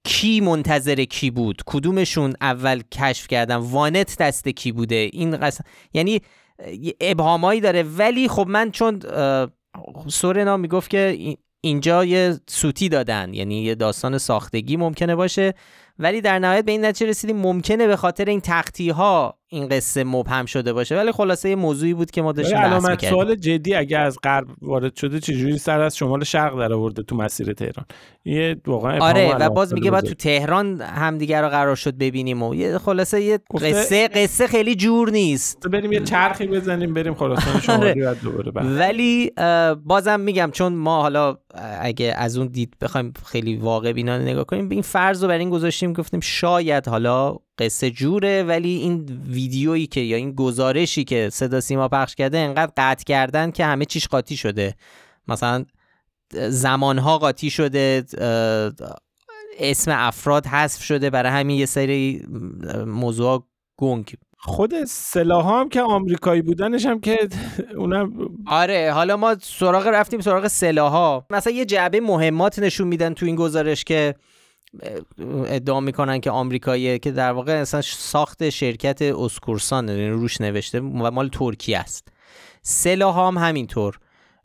کی منتظر کی بود کدومشون اول کشف کردن وانت دست کی بوده این قسم یعنی ابهامایی داره. ولی خب من چون سورنا می‌گفت که اینجا یه سوتی دادن یعنی یه داستان ساختگی ممکنه باشه. ولی در نهایت به این نتیجه رسیدیم ممکنه به خاطر این تختی ها این قصه مبهم شده باشه. ولی خلاصه یه موضوعی بود که ما داشتیم بحث می‌کردیم. سوال جدی اگه از غرب وارد شده چجوری سر از شمال شرق در آورده تو مسیر تهران؟ یه واقعا آره و باز میگه بعد تو تهران همدیگه رو قرار شد ببینیم و یه خلاصه یه قصه قصه خیلی جور نیست. بریم یه چرخی بزنیم بریم خراسان شمالی آره. دوباره ولی بازم میگم چون ما حالا اگه از اون دید بخوایم خیلی واقع بینانه نگاه کنیم این فرض رو بر این گذاشتیم گفتیم شاید حالا قصه جوره ولی این ویدیویی که یا این گزارشی که صدا سیما پخش کرده انقدر قطع کردن که همه چیش قاطی شده. مثلا زمانها قاطی شده اسم افراد حذف شده برای همین یه سری موضوع گنگ. خود سلاح هم که آمریکایی بودنش هم که اونم آره حالا ما سراغ رفتیم سراغ سلاح ها مثلا یه جعبه مهمات نشون میدن تو این گزارش که ادعا می‌کنن که آمریکاییه که در واقع اصلا ساخت شرکت اسکورسان یعنی روش نوشته و مال ترکیه است. سلاح هم همینطور.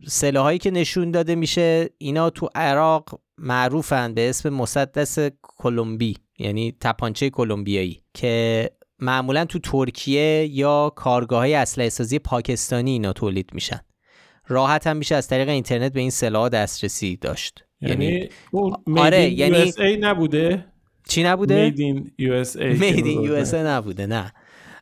سلاحایی که نشون داده میشه اینا تو عراق معروفن به اسم مسدس کلمبی یعنی تپانچه کلمبیایی که معمولا تو ترکیه یا کارگاه های اسلحه سازی پاکستانی اینا تولید میشن. راحت هم میشه از طریق اینترنت به این سلاح دسترسی داشت. یعنی, یعنی آره یعنی USA نبوده؟ چی نبوده؟ In USA Made in USA نبوده نه.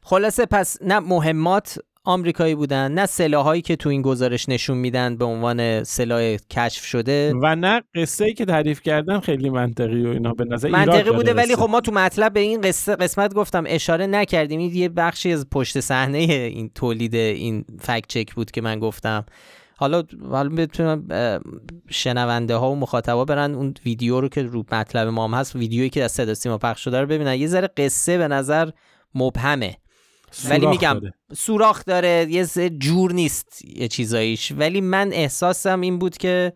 خلاصه پس نه مهمات آمریکایی بودن نه سلاحایی که تو این گزارش نشون میدن به عنوان سلاح کشف شده. و نه قصه ای که تعریف کردن خیلی منطقی و اینا. به نظر منطقی بوده ولی خب ما تو مطلب به این قصه قسمت گفتم اشاره نکردیم. این یه بخشی از پشت صحنه این تولید این فکت چک بود که من گفتم. حالا حالا بتونم شنونده ها و مخاطبا برن اون ویدیو رو که رو مطلب ما هم هست ویدیویی که از صدا سیما پخش شده رو ببینن. یه ذره قصه به نظر مبهمه. ولی میگم سوراخ داره یه جور نیست یه چیزاییش. ولی من احساسم این بود که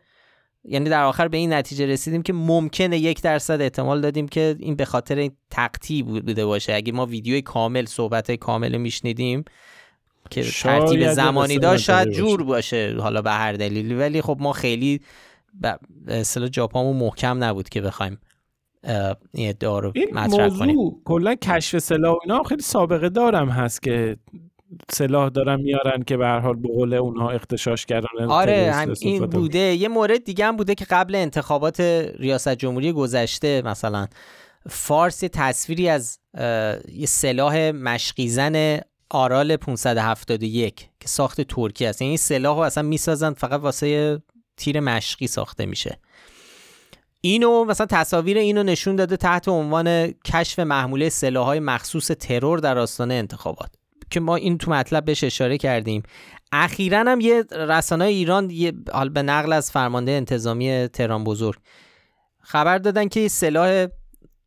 یعنی در آخر به این نتیجه رسیدیم که ممکنه یک درصد احتمال دادیم که این به خاطر تقطی بوده باشه. اگه ما ویدیوی کامل صحبت کامل میشنیدیم که ترتیب زمانی داشت شاید جور باشه حالا به هر دلیلی ولی خب ما خیلی به اصطلاح جاپامون محکم نبود که بخوایم این ادعا رو مطرح کنیم. کلا کشف سلاح اینا خیلی سابقه دارم هست که سلاح دارن میارن که به هر حال به قول اونها اختشاش کردن آره هم این بوده. یه مورد دیگه هم بوده که قبل انتخابات ریاست جمهوری گذشته مثلا فارس تصویری از یه سلاح مشقیزن آرال 571 که ساخت ترکیه است. یعنی سلاح رو اصلا می‌سازن فقط واسه تیر مشقی ساخته میشه. اینو مثلا تصاویر اینو نشون داده تحت عنوان کشف محموله سلاحهای مخصوص ترور در آستانه انتخابات که ما این تو مطلب بهش اشاره کردیم. اخیرا هم یه رسانه ایران یه حال به نقل از فرمانده انتظامی تهران بزرگ خبر دادن که سلاح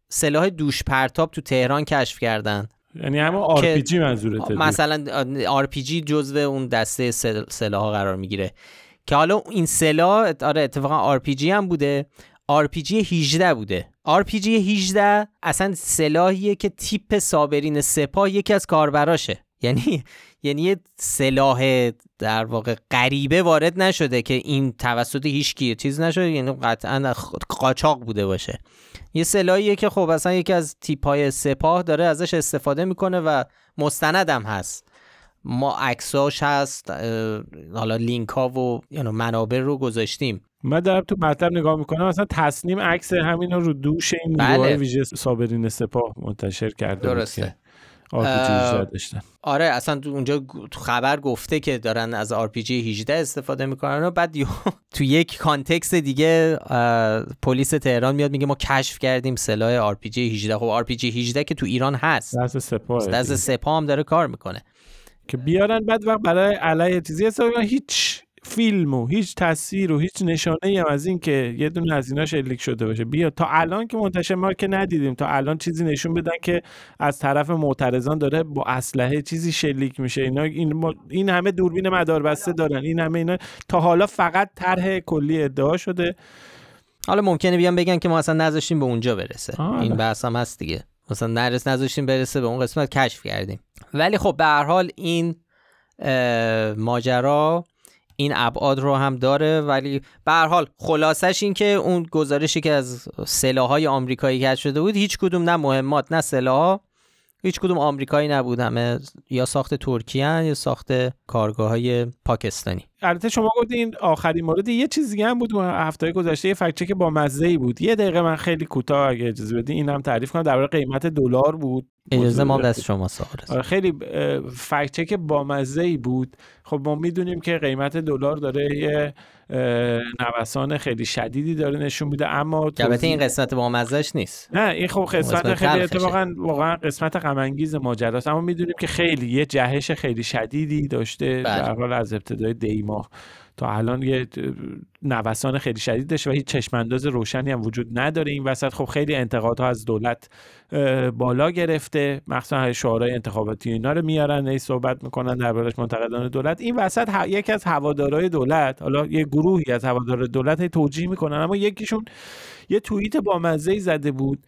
سلاح دوش پرتاب تو تهران کشف کردن. یعنی همون آر پی جی منظورته مثلا RPG جزو اون دسته سلاح ها قرار می‌گیره. که حالا این سلاح آره اتفاقا RPG هم بوده. RPG 18 بوده. RPG 18 اصلا سلاحیه که تیپ صابرین سپاه یکی از کاربراشه. یعنی یعنی یه سلاح در واقع غریبه وارد نشده که این توسط هیچ کی چیز نشده. یعنی قطعا قاچاق بوده باشه. یه سلاحیه که خب اصلا یکی از تیپ های سپاه داره ازش استفاده می‌کنه و مستندم هست. ما عکساش هست حالا لینک ها و یعنی منابع رو گذاشتیم. من دارم تو مطلب نگاه می‌کنم مثلا تسنیم عکس همین رو دوش این بله. ویژه صابرین سپاه منتشر کرده درسته. داشتن آره اصلا تو اونجا تو خبر گفته که دارن از RPG 18 استفاده می‌کنن و بعد (laughs) تو یک context دیگه پلیس تهران میاد میگه ما کشف کردیم سلاح RPG 18 خب RPG 18 که تو ایران هست. دست سپاه دست سپاه هم داره کار می‌کنه. که بیارن بعد وقت برای علیه چیزی هیچ فیلم و هیچ تصویر و هیچ نشانه ای هم از این که یه دونه از اینا شلیک شده باشه. بیا تا الان که منتشر ما که ندیدیم تا الان چیزی نشون بدن که از طرف معترضان داره با اسلحه چیزی شلیک میشه. اینا این, این همه دوربین مداربسته دارن. این همه اینا تا حالا فقط طرح کلی ادعا شده. حالا ممکنه بیان بگن که ما اصلا نذاشتیم به اونجا برسه. این بحث هم هست دیگه. مثلا نرس نذاشتیم برسه به اون قسمت کشف کردیم. ولی خب به هر حال این ماجرا این ابعاد رو هم داره ولی به هر حال خلاصش این که اون گزارشی که از سلاحهای آمریکایی کش شده بود هیچ کدوم نه مهمات نه سلاح هیچ کدوم آمریکایی نبود. همه یا ساخت ترکیه یا ساخت کارگاه های پاکستانی. البته شما گفتین آخرین مورد یه چیز هم بود هفته گذشته یه فکت که با مزه ای بود. یه دقیقه من خیلی کوتاه اگه اجازه بدین اینم تعریف کنم. درباره قیمت دلار بود. اجازه ما دست شما آره خیلی فکت که با مزه ای بود. خب ما می‌دونیم که قیمت دلار داره یه نوسان خیلی شدیدی داره نشون میده اما البته این قسمت با مزهش نیست. نه این خب قسمت خیلی اتفاقا واقعا قسمت غم انگیز ماجراست. اما می‌دونیم که خیلی یه جهش خیلی شدیدی داشته بله. در حال از ابتدای دیما تا الان یه نوسان خیلی شدید داشته و هیچ چشمانداز روشنی هم وجود نداره این وسط. خب خیلی انتقادها از دولت بالا گرفته. مخصوصا شعارهای انتخاباتی اینا رو میارن ای صحبت می‌کنن دربارش منتقدان دولت. این وسط ه... یکی از هوادارهای دولت حالا یه گروهی از هوادار دولت توجیه می‌کنن اما یکیشون یه توییت با مزه زده بود.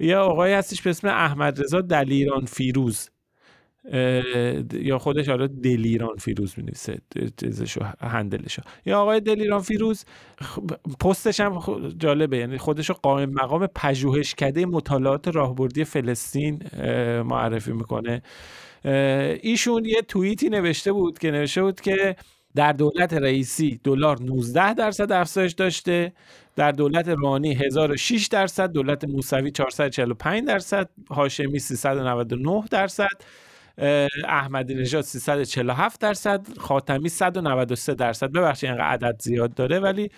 یه آقای هستش به اسم احمد رضا دلیران فیروز. یا خودش حالا دلیران فیروز می نویسه هندلشو. یا آقای دلیران فیروز پستش هم جالبه یعنی خودش رو قائم مقام پژوهشکده مطالعات راهبردی فلسطین معرفی می‌کنه. ایشون یه توییتی نوشته بود که نوشته بود که در دولت رئیسی دلار 19 درصد افزایش داشته در دولت روحانی 1006 درصد دولت موسوی 445 درصد هاشمی 399 درصد. احمدی نژاد 347 درصد خاتمی 193 درصد. ببخشید اینقدر عدد زیاد داره ولی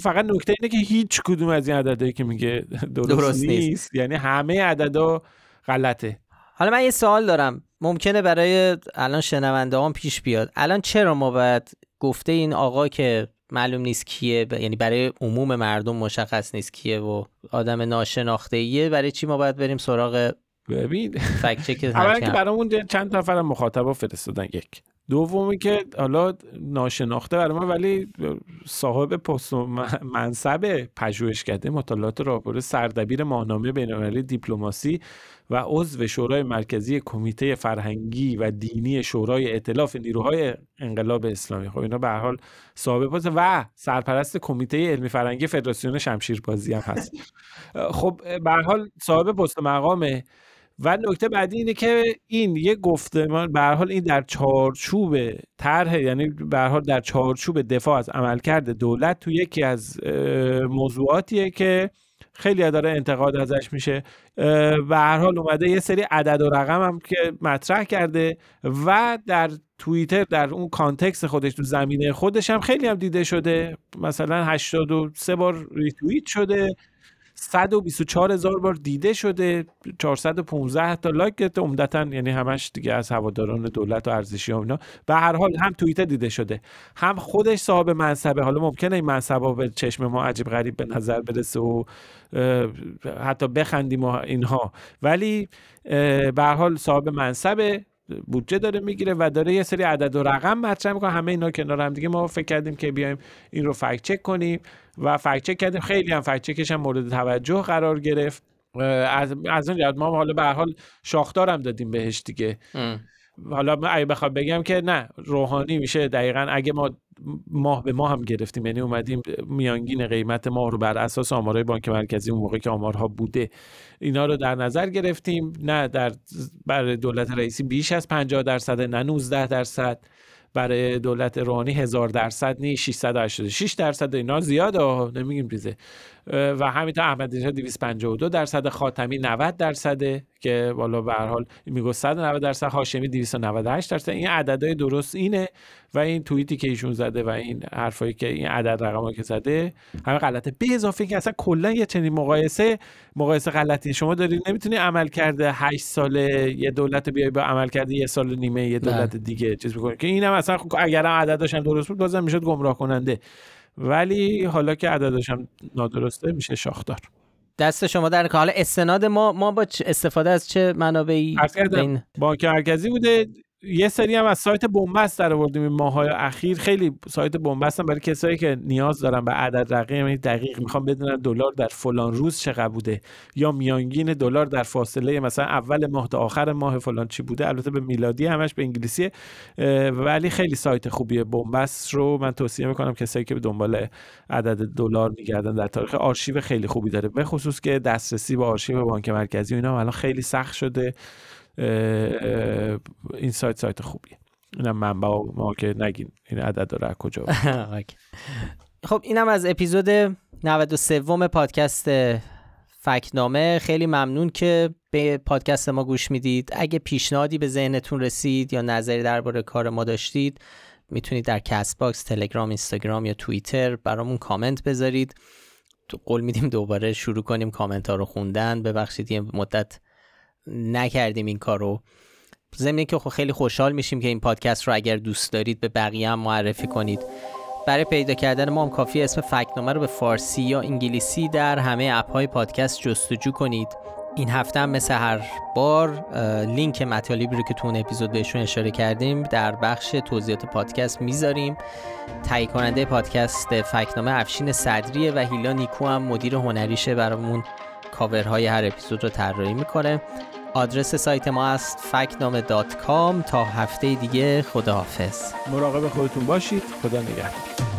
فقط نکته اینه که هیچ کدوم از این عددهایی که میگه (laughs) درست, درست نیست. نیست. یعنی همه عددا غلطه. حالا من یه سوال دارم. ممکنه برای الان شنونده هم پیش بیاد. الان چرا ما باید گفته این آقا که معلوم نیست کیه؟ یعنی برای عموم مردم مشخص نیست کیه و آدم ناشناخته ایه برای چی ما باید بریم سراغ ببین. (laughs) اولا که برامون چند نفر مخاطب فرستادن یک. دومی که حالا ناشناخته برای ما ولی صاحب پست منصب پژوهشکده مطالعات راهبر سردبیر ماهنامه بین‌المللی دیپلماسی و عضو شورای مرکزی کمیته فرهنگی و دینی شورای ائتلاف نیروهای انقلاب اسلامی. خب اینا به هر حال صاحب پست و سرپرست کمیته علمی فرهنگی فدراسیون شمشیربازی هم هست. (laughs) خب به هر حال صاحب پست مقامه و نکته بعدی اینه که این یه گفتمان به حال این در چارچوب طرح یعنی به حال در چارچوب دفاع از عملکرد دولت تو یکی از موضوعاتیه که خیلی داره انتقاد ازش میشه. و هر حال اومده یه سری عدد و رقم هم که مطرح کرده و در توییتر در اون context خودش تو زمینه خودش هم خیلی هم دیده شده. مثلا 83 بار ریتوییت شده. 124 هزار بار دیده شده 415 تا لایک گرفته. عمدتا یعنی همش دیگه از هواداران دولت و ارزشی و اینا. به هر حال هم توییتر دیده شده هم خودش صاحب منصبه. حالا ممکنه این منصبا به چشم ما عجیب غریب به نظر برسه و حتی بخندیم و اینها. ولی به هر حال صاحب منصبه. بودجه داره می‌گیره و داره یه سری عدد و رقم مطرح می‌کنه. همه اینا کنار هم دیگه. ما فکر کردیم که بیایم این رو فکت چک کنیم و فکت چک کردیم. خیلی هم فکت چکش هم مورد توجه قرار گرفت. از از اون ما حالا به حال شاخدارم دادیم بهش دیگه. حالا اگه بخوام بگم که نه روحانی میشه. دقیقا اگه ما ماه به ماه هم گرفتیم یعنی اومدیم میانگین قیمت ماه رو بر اساس آمارهای بانک مرکزی اون موقع که آمارها بوده اینا رو در نظر گرفتیم. نه در برای دولت رئیسی بیش از 50 درصد نه 19 درصد. برای دولت روحانی هزار درصد نی 686 درصد. اینا زیاده نمیگیم ریزه. و همینطور احمدی نژاد 252 درصد خاتمی 90 درصده که بالا به هر حال میگه 190 درصد هاشمی 298 درصد. این عددهای درست اینه و این توییتی که ایشون زده و این حرفایی که این عدد رقمایی که زده همه غلطه. به اضافه که اصلا کلا یه چنین مقایسه مقایسه غلطی شما دارید نمی‌تونی عمل کرده 8 ساله یه دولت بیای با عمل کرده یه سال نیمه یه دولت دیگه چیز بکنه که اینم اصلا اگر هم عددش درست بود بازم می‌شد گمراه کننده. ولی حالا که عددش هم نادرسته میشه شاخدار. دست شما در حالا استناد ما ما با استفاده از چه منابعی بانک مرکزی بوده. یه سری هم از سایت بنبست در آوردیم این ماهای اخیر. خیلی سایت بنبست هم برای کسایی که نیاز دارن به عدد یعنی دقیق می‌خوام بدونن دلار در فلان روز چقدر بوده یا میانگین دلار در فاصله مثلا اول ماه تا آخر ماه فلان چی بوده. البته به میلادی همش به انگلیسی ولی خیلی سایت خوبیه. بنبست رو من توصیه می‌کنم کسایی که به دنبال عدد دلار میگردن در تاریخ آرشیو خیلی خوبی داره. به خصوص که دسترسی به آرشیو بانک مرکزی و اینا الان خیلی سخت شده. این سایت سایت خوبیه. اینم منبع ما که نگین. این عدد داره کجا (laughs) خب اینم از اپیزود 93 پادکست فکنامه. خیلی ممنون که به پادکست ما گوش می‌دید. اگه پیشنهادی به ذهنتون رسید یا نظری درباره کار ما داشتید می‌تونید در کست باکس تلگرام اینستاگرام یا توییتر برامون کامنت بذارید. تو قول میدیم دوباره شروع کنیم کامنت ها رو خوندن. ببخشید یه مدت نکردیم این کارو. ضمن که خب خیلی خوشحال میشیم که این پادکست رو اگر دوست دارید به بقیه هم معرفی کنید. برای پیدا کردن ما هم کافی اسم فکت‌نامه رو به فارسی یا انگلیسی در همه app های پادکست جستجو کنید. این هفته هم مثل هر بار لینک مطالبی رو که تو اون اپیزود بهشون اشاره کردیم در بخش توضیحات پادکست می‌ذاریم. تهیه کننده پادکست فکنامه افشین صدریه و هیلا نیکو هم مدیر هنریشه برامون کاورهای هر اپیزود رو طراحی می‌کنه. آدرس سایت ما است فکنامه تا هفته دیگه خداحافظ. مراقب خودتون باشید. خدا نگهدار.